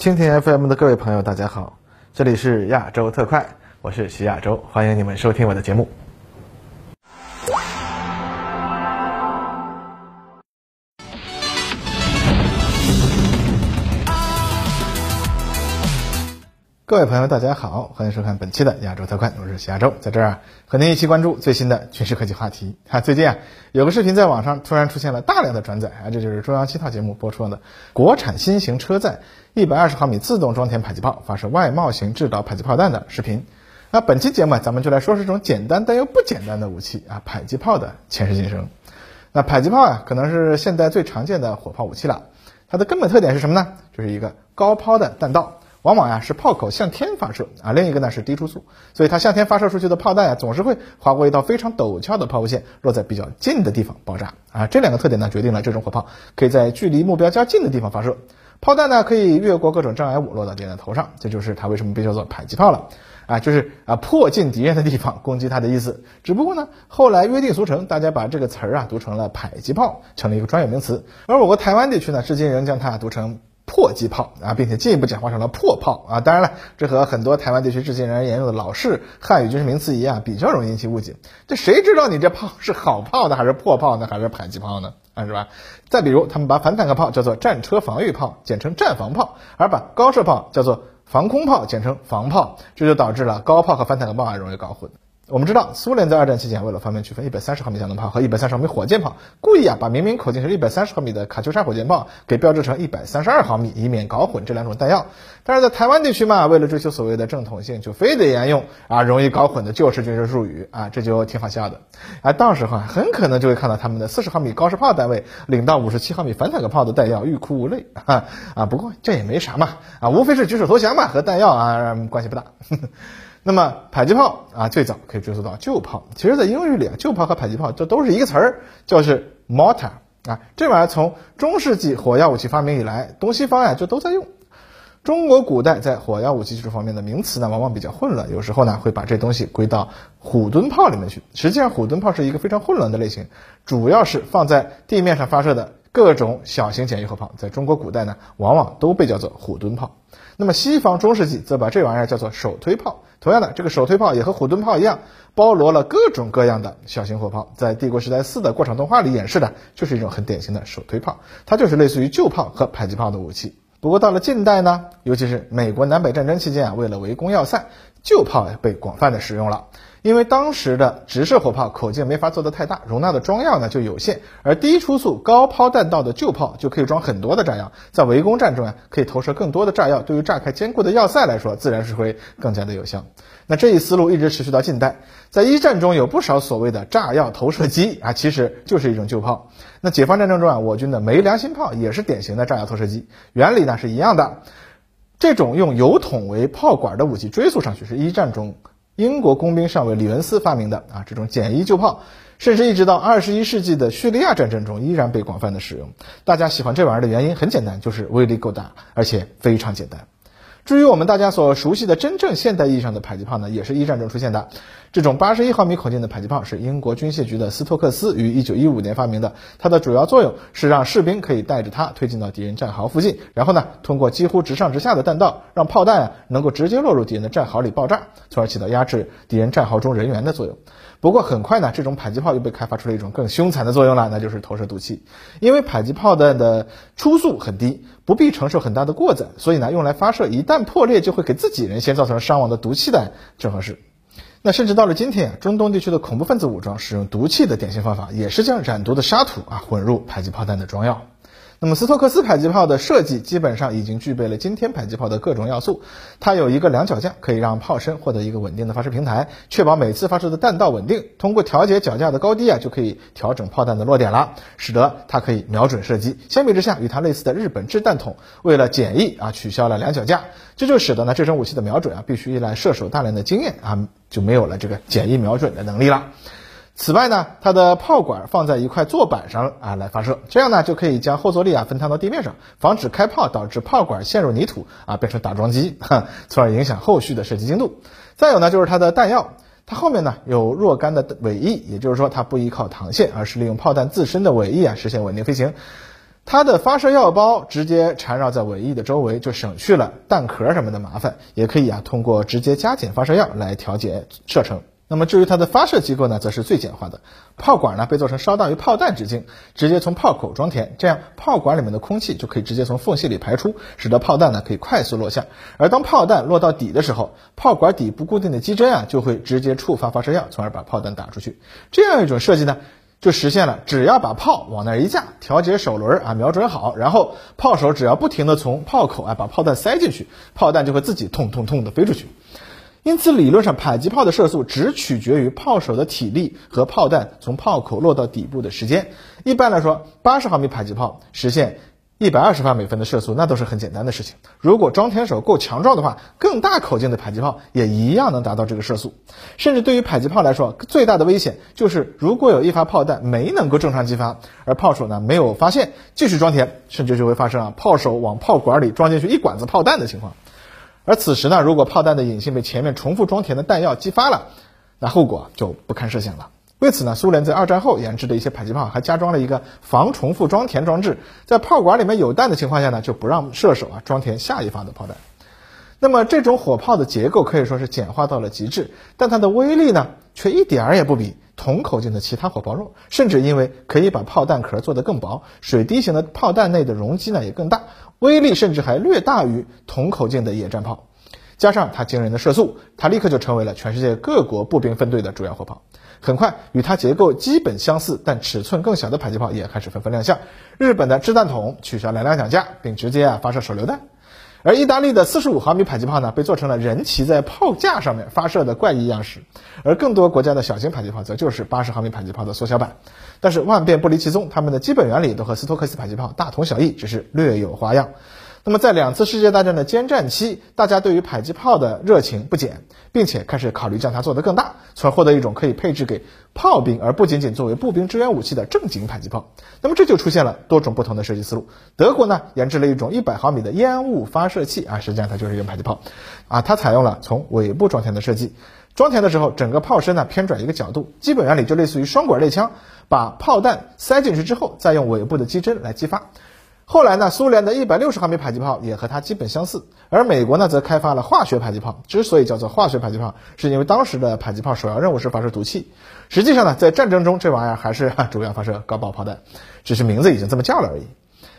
蜻蜓 FM 的各位朋友，大家好，这里是亚洲特快，我是徐亚洲，欢迎你们收听我的节目。各位朋友，大家好，欢迎收看本期的亚洲特快，我是徐亚洲，在这儿啊，和您一起关注最新的军事科技话题。啊，最近啊，有个视频在网上突然出现了大量的转载啊，这就是中央七套节目播出的国产新型车载一百二十毫米自动装填迫击炮发射外贸型制导迫击炮弹的视频。那本期节目啊，咱们就来说说这种简单但又不简单的武器啊，迫击炮的前世今生。那迫击炮啊，可能是现代最常见的火炮武器了。它的根本特点是什么呢？就是一个高抛的弹道。往往呀是炮口向天发射啊，另一个呢是低初速，所以它向天发射出去的炮弹呀总是会划过一道非常陡峭的抛物线，落在比较近的地方爆炸啊。这两个特点呢决定了这种火炮可以在距离目标较近的地方发射，炮弹呢可以越过各种障碍物落到敌人的头上，这就是它为什么被叫做迫击炮了啊，就是啊迫近敌人的地方攻击它的意思。只不过呢后来约定俗成，大家把这个词儿啊读成了迫击炮，成了一个专有名词，而我国台湾地区呢至今仍将它读成。迫击炮啊，并且进一步简化成了破炮啊。当然了，这和很多台湾地区至今仍然沿用的老式汉语军事名词一样，比较容易引起误解。这谁知道你这炮是好炮呢，还是破炮呢，还是迫击炮呢？啊，是吧？再比如，他们把反坦克炮叫做战车防御炮，简称战防炮，而把高射炮叫做防空炮，简称防炮，这就导致了高炮和反坦克炮啊容易搞混。我们知道，苏联在二战期间为了方便区分一百三十毫米加农炮和一百三十毫米火箭炮，故意啊把明明口径是一百三十毫米的卡秋莎火箭炮给标志成一百三十二毫米，以免搞混这两种弹药。但是在台湾地区嘛，为了追求所谓的正统性，就非得沿用啊容易搞混的旧式军事术语啊，这就挺好笑的。啊，到时候啊很可能就会看到他们的四十毫米高射炮单位领到五十七毫米反坦克炮的弹药欲哭无泪啊啊！不过这也没啥嘛啊，无非是举手投降嘛，和弹药啊关系不大。那么迫击炮啊，最早可以追溯到旧炮。其实，在英语里啊，旧炮和迫击炮这都是一个词儿，就是 mortar 啊。这玩意儿从中世纪火药武器发明以来，东西方呀就都在用。中国古代在火药武器技术方面的名词呢，往往比较混乱，有时候呢会把这东西归到虎蹲炮里面去。实际上，虎蹲炮是一个非常混乱的类型，主要是放在地面上发射的各种小型简易火炮，在中国古代呢，往往都被叫做虎蹲炮。那么西方中世纪则把这玩意儿叫做手推炮。同样的，这个手推炮也和虎蹲炮一样，包罗了各种各样的小型火炮。在《帝国时代四》的过场动画里演示的，就是一种很典型的手推炮，它就是类似于旧炮和迫击炮的武器。不过到了近代呢，尤其是美国南北战争期间啊，为了围攻要塞，旧炮被广泛的使用了。因为当时的直射火炮口径没法做得太大，容纳的装药呢就有限，而低初速高抛弹道的旧炮就可以装很多的炸药，在围攻战中啊可以投射更多的炸药，对于炸开坚固的要塞来说，自然是会更加的有效。那这一思路一直持续到近代，在一战中有不少所谓的炸药投射机啊，其实就是一种旧炮。那解放战争中啊，我军的梅良心炮也是典型的炸药投射机，原理呢是一样的。这种用油桶为炮管的武器，追溯上去是一战中。英国工兵上尉李文斯发明的啊，这种简易旧炮，甚至一直到二十一世纪的叙利亚战争中依然被广泛的使用。大家喜欢这玩意儿的原因很简单，就是威力够大，而且非常简单。至于我们大家所熟悉的真正现代意义上的迫击炮呢，也是一战中出现的。这种八十一毫米口径的迫击炮是英国军械局的斯托克斯于一九一五年发明的。它的主要作用是让士兵可以带着它推进到敌人战壕附近，然后呢，通过几乎直上直下的弹道，让炮弹啊能够直接落入敌人的战壕里爆炸，从而起到压制敌人战壕中人员的作用。不过很快呢，这种迫击炮又被开发出了一种更凶残的作用了，那就是投射毒气。因为迫击炮弹的初速很低，不必承受很大的过载，所以呢，用来发射一旦破裂就会给自己人先造成伤亡的毒气弹正合适。那甚至到了今天，中东地区的恐怖分子武装使用毒气的典型方法，也是将染毒的沙土啊混入迫击炮弹的装药。那么斯托克斯迫击炮的设计基本上已经具备了今天迫击炮的各种要素。它有一个两脚架，可以让炮身获得一个稳定的发射平台，确保每次发射的弹道稳定。通过调节脚架的高低啊，就可以调整炮弹的落点了，使得它可以瞄准射击。相比之下，与它类似的日本制弹筒，为了简易啊，取消了两脚架，这就使得呢这种武器的瞄准啊，必须依赖射手大量的经验啊，就没有了这个简易瞄准的能力了。此外呢，它的炮管放在一块坐板上啊来发射，这样呢就可以将后坐力啊分摊到地面上，防止开炮导致炮管陷入泥土啊变成打桩机，从而影响后续的射击精度。再有呢就是它的弹药，它后面呢有若干的尾翼，也就是说它不依靠膛线，而是利用炮弹自身的尾翼啊实现稳定飞行。它的发射药包直接缠绕在尾翼的周围，就省去了弹壳什么的麻烦，也可以啊通过直接加减发射药来调节射程。那么至于它的发射机构呢，则是最简化的。炮管呢被做成稍大于炮弹直径，直接从炮口装填，这样炮管里面的空气就可以直接从缝隙里排出，使得炮弹呢可以快速落下。而当炮弹落到底的时候，炮管底部固定的机针啊就会直接触发发射药，从而把炮弹打出去。这样一种设计呢，就实现了只要把炮往那儿一架，调节手轮啊瞄准好，然后炮手只要不停的从炮口啊把炮弹塞进去，炮弹就会自己痛痛痛的飞出去。因此，理论上迫击炮的射速只取决于炮手的体力和炮弹从炮口落到底部的时间。一般来说，八十毫米迫击炮实现一百二十发每分的射速，那都是很简单的事情。如果装填手够强壮的话，更大口径的迫击炮也一样能达到这个射速。甚至对于迫击炮来说，最大的危险就是如果有一发炮弹没能够正常击发，而炮手呢没有发现，继续装填，甚至就会发生啊炮手往炮管里装进去一管子炮弹的情况。而此时呢，如果炮弹的引信被前面重复装填的弹药激发了，那后果就不堪设想了。为此呢，苏联在二战后研制的一些迫击炮还加装了一个防重复装填装置，在炮管里面有弹的情况下呢，就不让射手啊装填下一发的炮弹。那么这种火炮的结构可以说是简化到了极致，但它的威力呢，却一点儿也不比同口径的其他火炮弱，甚至因为可以把炮弹壳做得更薄，水滴型的炮弹内的容积呢也更大。威力甚至还略大于同口径的野战炮，加上它惊人的射速，它立刻就成为了全世界各国步兵分队的主要火炮。很快，与它结构基本相似但尺寸更小的迫击炮也开始纷纷亮相。日本的掷弹筒取消了两脚架，并直接啊发射手榴弹。而意大利的四十五毫米迫击炮呢，被做成了人骑在炮架上面发射的怪异样式，而更多国家的小型迫击炮则就是八十毫米迫击炮的缩小版。但是万变不离其宗，它们的基本原理都和斯托克斯迫击炮大同小异，只是略有花样。那么在两次世界大战的间战期，大家对于迫击炮的热情不减，并且开始考虑将它做得更大，从而获得一种可以配置给炮兵而不仅仅作为步兵支援武器的正经迫击炮。那么这就出现了多种不同的设计思路。德国呢研制了一种一百毫米的烟雾发射器啊，实际上它就是一个迫击炮啊，它采用了从尾部装填的设计，装填的时候整个炮身呢偏转一个角度，基本原理就类似于双管猎枪，把炮弹塞进去之后，再用尾部的机针来激发。后来呢，苏联的一百六十毫米迫击炮也和它基本相似，而美国呢则开发了化学迫击炮。之所以叫做化学迫击炮，是因为当时的迫击炮首要任务是发射毒气。实际上呢，在战争中这玩意儿还是主要发射高爆炮弹，只是名字已经这么叫了而已。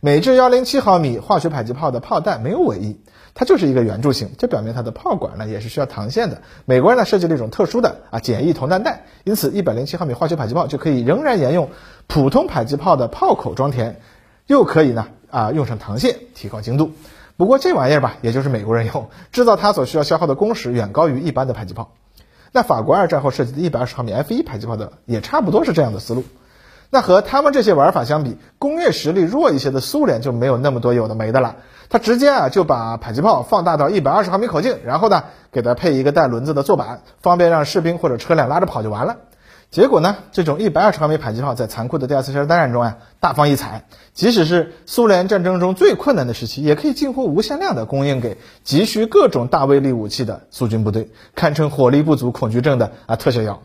美制幺零七毫米化学迫击炮的炮弹没有尾翼，它就是一个圆柱形，这表明它的炮管呢也是需要膛线的。美国人呢设计了一种特殊的啊简易铜弹带，因此一百零七毫米化学迫击炮就可以仍然沿用普通迫击炮的炮口装填，又可以呢。啊，用上膛线提高精度，不过这玩意儿吧，也就是美国人用，制造它所需要消耗的工时远高于一般的迫击炮。那法国二战后设计的一百二十毫米 F 一迫击炮的也差不多是这样的思路。那和他们这些玩法相比，工业实力弱一些的苏联就没有那么多有的没的了，他直接啊就把迫击炮放大到一百二十毫米口径，然后呢给它配一个带轮子的坐板，方便让士兵或者车辆拉着跑就完了。结果呢？这种一百二十毫米迫击炮在残酷的第二次世界大战中啊，大放异彩。即使是苏联战争中最困难的时期，也可以近乎无限量的供应给急需各种大威力武器的苏军部队，堪称火力不足恐惧症的啊特效药。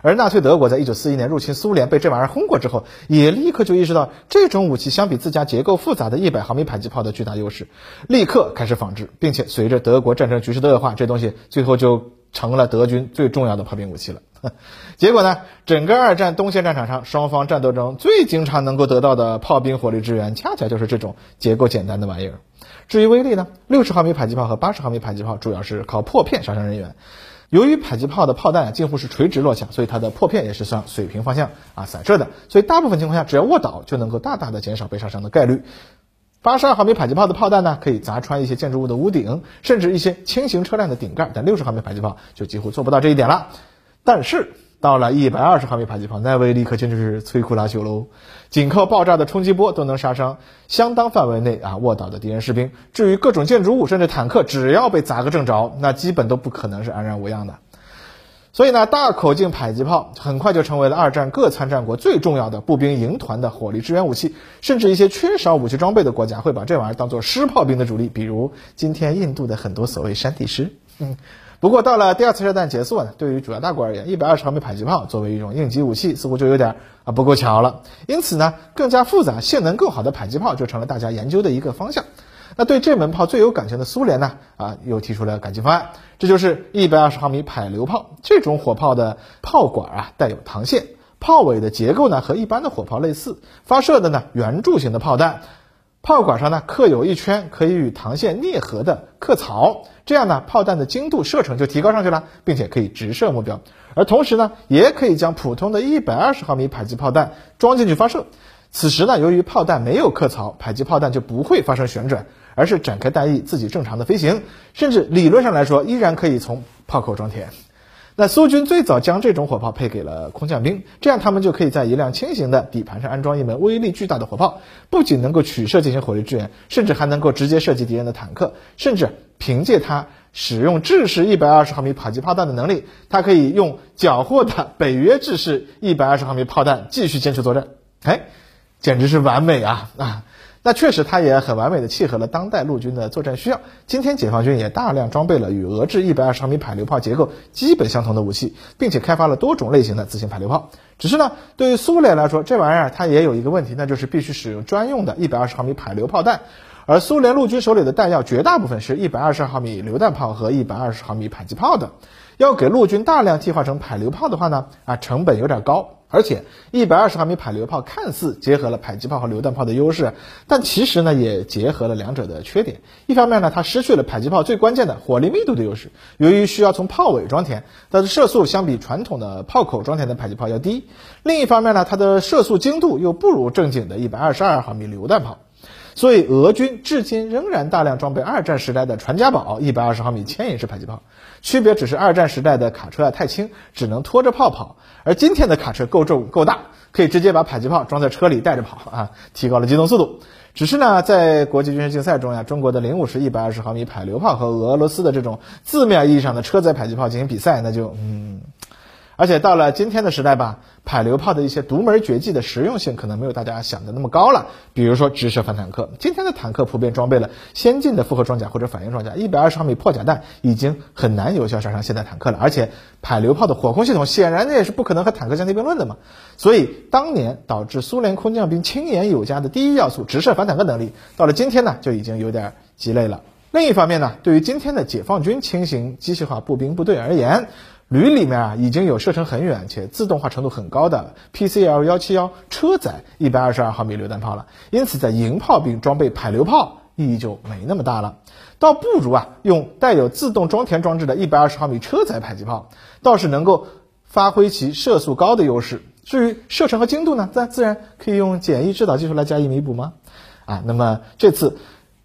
而纳粹德国在一九四一年入侵苏联，被这玩意儿轰过之后，也立刻就意识到这种武器相比自家结构复杂的一百毫米迫击炮的巨大优势，立刻开始仿制，并且随着德国战争局势的恶化，这东西最后就成了德军最重要的炮兵武器了。结果呢？整个二战东线战场上，双方战斗中最经常能够得到的炮兵火力支援，恰恰就是这种结构简单的玩意儿。至于威力呢？六十毫米迫击炮和八十毫米迫击炮主要是靠破片杀伤人员。由于迫击炮的炮弹近乎是垂直落下，所以它的破片也是向水平方向啊散射的，所以大部分情况下，只要卧倒就能够大大的减少被杀伤的概率。八十二毫米迫击炮的炮弹呢，可以砸穿一些建筑物的屋顶，甚至一些轻型车辆的顶盖，但六十毫米迫击炮就几乎做不到这一点了。但是到了一百二十毫米迫击炮，那威力可真就是摧枯拉朽喽！仅靠爆炸的冲击波都能杀伤相当范围内啊卧倒的敌人士兵。至于各种建筑物甚至坦克，只要被砸个正着，那基本都不可能是安然无恙的。所以呢，大口径迫击炮很快就成为了二战各参战国最重要的步兵营团的火力支援武器。甚至一些缺少武器装备的国家会把这玩意儿当做师炮兵的主力，比如今天印度的很多所谓山地师。嗯，不过到了第二次热战结束呢，对于主要大国而言，一百二十毫米迫击炮作为一种应急武器，似乎就有点啊不够强了。因此呢，更加复杂、性能更好的迫击炮就成了大家研究的一个方向。那对这门炮最有感情的苏联呢，啊，又提出了改进方案，这就是一百二十毫米迫流炮。这种火炮的炮管啊带有膛线，炮尾的结构呢和一般的火炮类似，发射的呢圆柱形的炮弹。炮管上呢刻有一圈可以与膛线啮合的刻槽，这样呢炮弹的精度射程就提高上去了，并且可以直射目标。而同时呢，也可以将普通的一百二十毫米迫击炮弹装进去发射。此时呢，由于炮弹没有刻槽，迫击炮弹就不会发生旋转，而是展开弹翼自己正常的飞行，甚至理论上来说依然可以从炮口装填。那苏军最早将这种火炮配给了空降兵，这样他们就可以在一辆轻型的底盘上安装一门威力巨大的火炮，不仅能够取射进行火力支援，甚至还能够直接射击敌人的坦克，甚至凭借它使用制式一百二十毫米迫击炮弹的能力，它可以用缴获的北约制式一百二十毫米炮弹继续坚持作战。哎，简直是完美啊啊！那确实，它也很完美的契合了当代陆军的作战需要。今天解放军也大量装备了与俄制一百二十毫米迫流炮结构基本相同的武器，并且开发了多种类型的自行迫流炮。只是呢，对于苏联来说，这玩意儿它也有一个问题，那就是必须使用专用的一百二十毫米迫流炮弹。而苏联陆军手里的弹药绝大部分是一百二十毫米榴弹炮和一百二十毫米迫击炮的，要给陆军大量替换成迫流炮的话呢，啊，成本有点高。而且，一百二十毫米迫流炮看似结合了迫击炮和榴弹炮的优势，但其实呢也结合了两者的缺点。一方面呢，它失去了迫击炮最关键的火力密度的优势，由于需要从炮尾装填，它的射速相比传统的炮口装填的迫击炮要低；另一方面呢，它的射速精度又不如正经的一百二十二毫米榴弹炮。所以，俄军至今仍然大量装备二战时代的传家宝一百二十毫米牵引式迫击炮，区别只是二战时代的卡车啊太轻，只能拖着炮跑，而今天的卡车够重够大，可以直接把迫击炮装在车里带着跑啊，提高了机动速度。只是呢，在国际军事竞赛中呀，中国的零五式一百二十毫米迫榴炮和俄罗斯的这种字面意义上的车载迫击炮进行比赛，那就嗯。而且到了今天的时代吧，迫流炮的一些独门绝技的实用性可能没有大家想的那么高了。比如说直射反坦克，今天的坦克普遍装备了先进的复合装甲或者反应装甲，一百二十毫米破甲弹已经很难有效杀伤现代坦克了。而且迫流炮的火控系统显然也是不可能和坦克相提并论的嘛。所以当年导致苏联空降兵轻言有加的第一要素直射反坦克能力，到了今天呢就已经有点鸡肋了。另一方面呢，对于今天的解放军轻型机械化步兵部队而言，旅里面啊，已经有射程很远且自动化程度很高的 PCL 幺七幺车载一百二十二毫米榴弹炮了，因此在营炮兵装备迫流炮意义就没那么大了，倒不如啊用带有自动装填装置的一百二十毫米车载迫击炮，倒是能够发挥其射速高的优势。至于射程和精度呢，那自然可以用简易制导技术来加以弥补吗？啊，那么这次。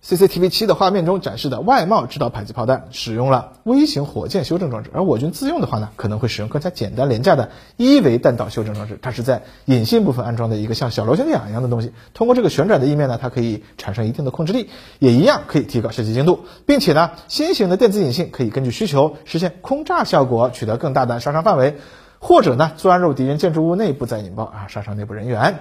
CCTV 七的画面中展示的外贸制导迫击炮弹使用了微型火箭修正装置，而我军自用的话呢，可能会使用更加简单廉价的一维弹道修正装置。它是在引信部分安装的一个像小螺旋桨一样的东西，通过这个旋转的翼面呢，它可以产生一定的控制力，也一样可以提高射击精度，并且呢，新型的电子引信可以根据需求实现空炸效果，取得更大的杀伤范围，或者呢，钻入敌人建筑物内部再引爆啊，杀伤内部人员。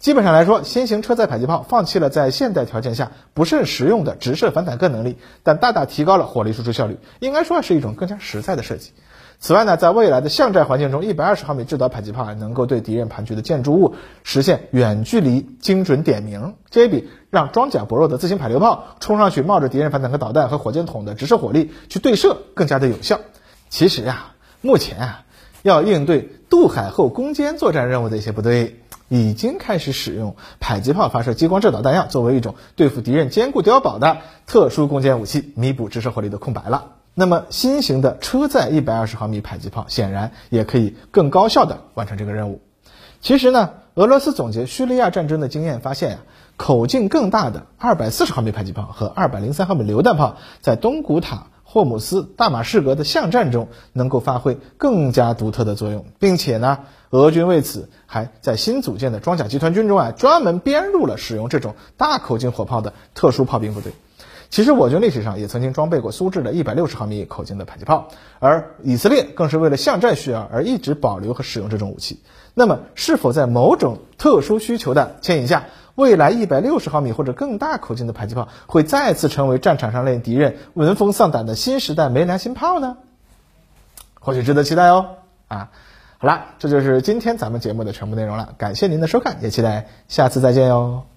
基本上来说，新型车载迫击炮放弃了在现代条件下不甚实用的直射反坦克能力，但大大提高了火力输出效率，应该说是一种更加实在的设计。此外呢，在未来的巷战环境中，一百二十毫米制导迫击炮能够对敌人盘踞的建筑物实现远距离精准点名，这也比让装甲薄弱的自行迫流炮冲上去冒着敌人反坦克导弹和火箭筒的直射火力去对射更加的有效。其实呀，目前啊，要应对渡海后攻坚作战任务的一些部队。已经开始使用迫击炮发射激光制导弹药，作为一种对付敌人坚固碉堡的特殊攻坚武器，弥补直射火力的空白了。那么，新型的车载一百二十毫米迫击炮显然也可以更高效的完成这个任务。其实呢，俄罗斯总结叙利亚战争的经验发现呀，口径更大的二百四十毫米迫击炮和二百零三毫米榴弹炮，在东古塔、霍姆斯、大马士革的巷战中能够发挥更加独特的作用，并且呢。俄军为此还在新组建的装甲集团军中啊，专门编入了使用这种大口径火炮的特殊炮兵部队。其实我军历史上也曾经装备过苏制的一百六十毫米口径的迫击炮，而以色列更是为了巷战需要而一直保留和使用这种武器。那么，是否在某种特殊需求的牵引下，未来一百六十毫米或者更大口径的迫击炮会再次成为战场上令敌人闻风丧胆的新时代没良心炮呢？或许值得期待哦。啊，好了，这就是今天咱们节目的全部内容了。感谢您的收看，也期待下次再见哟。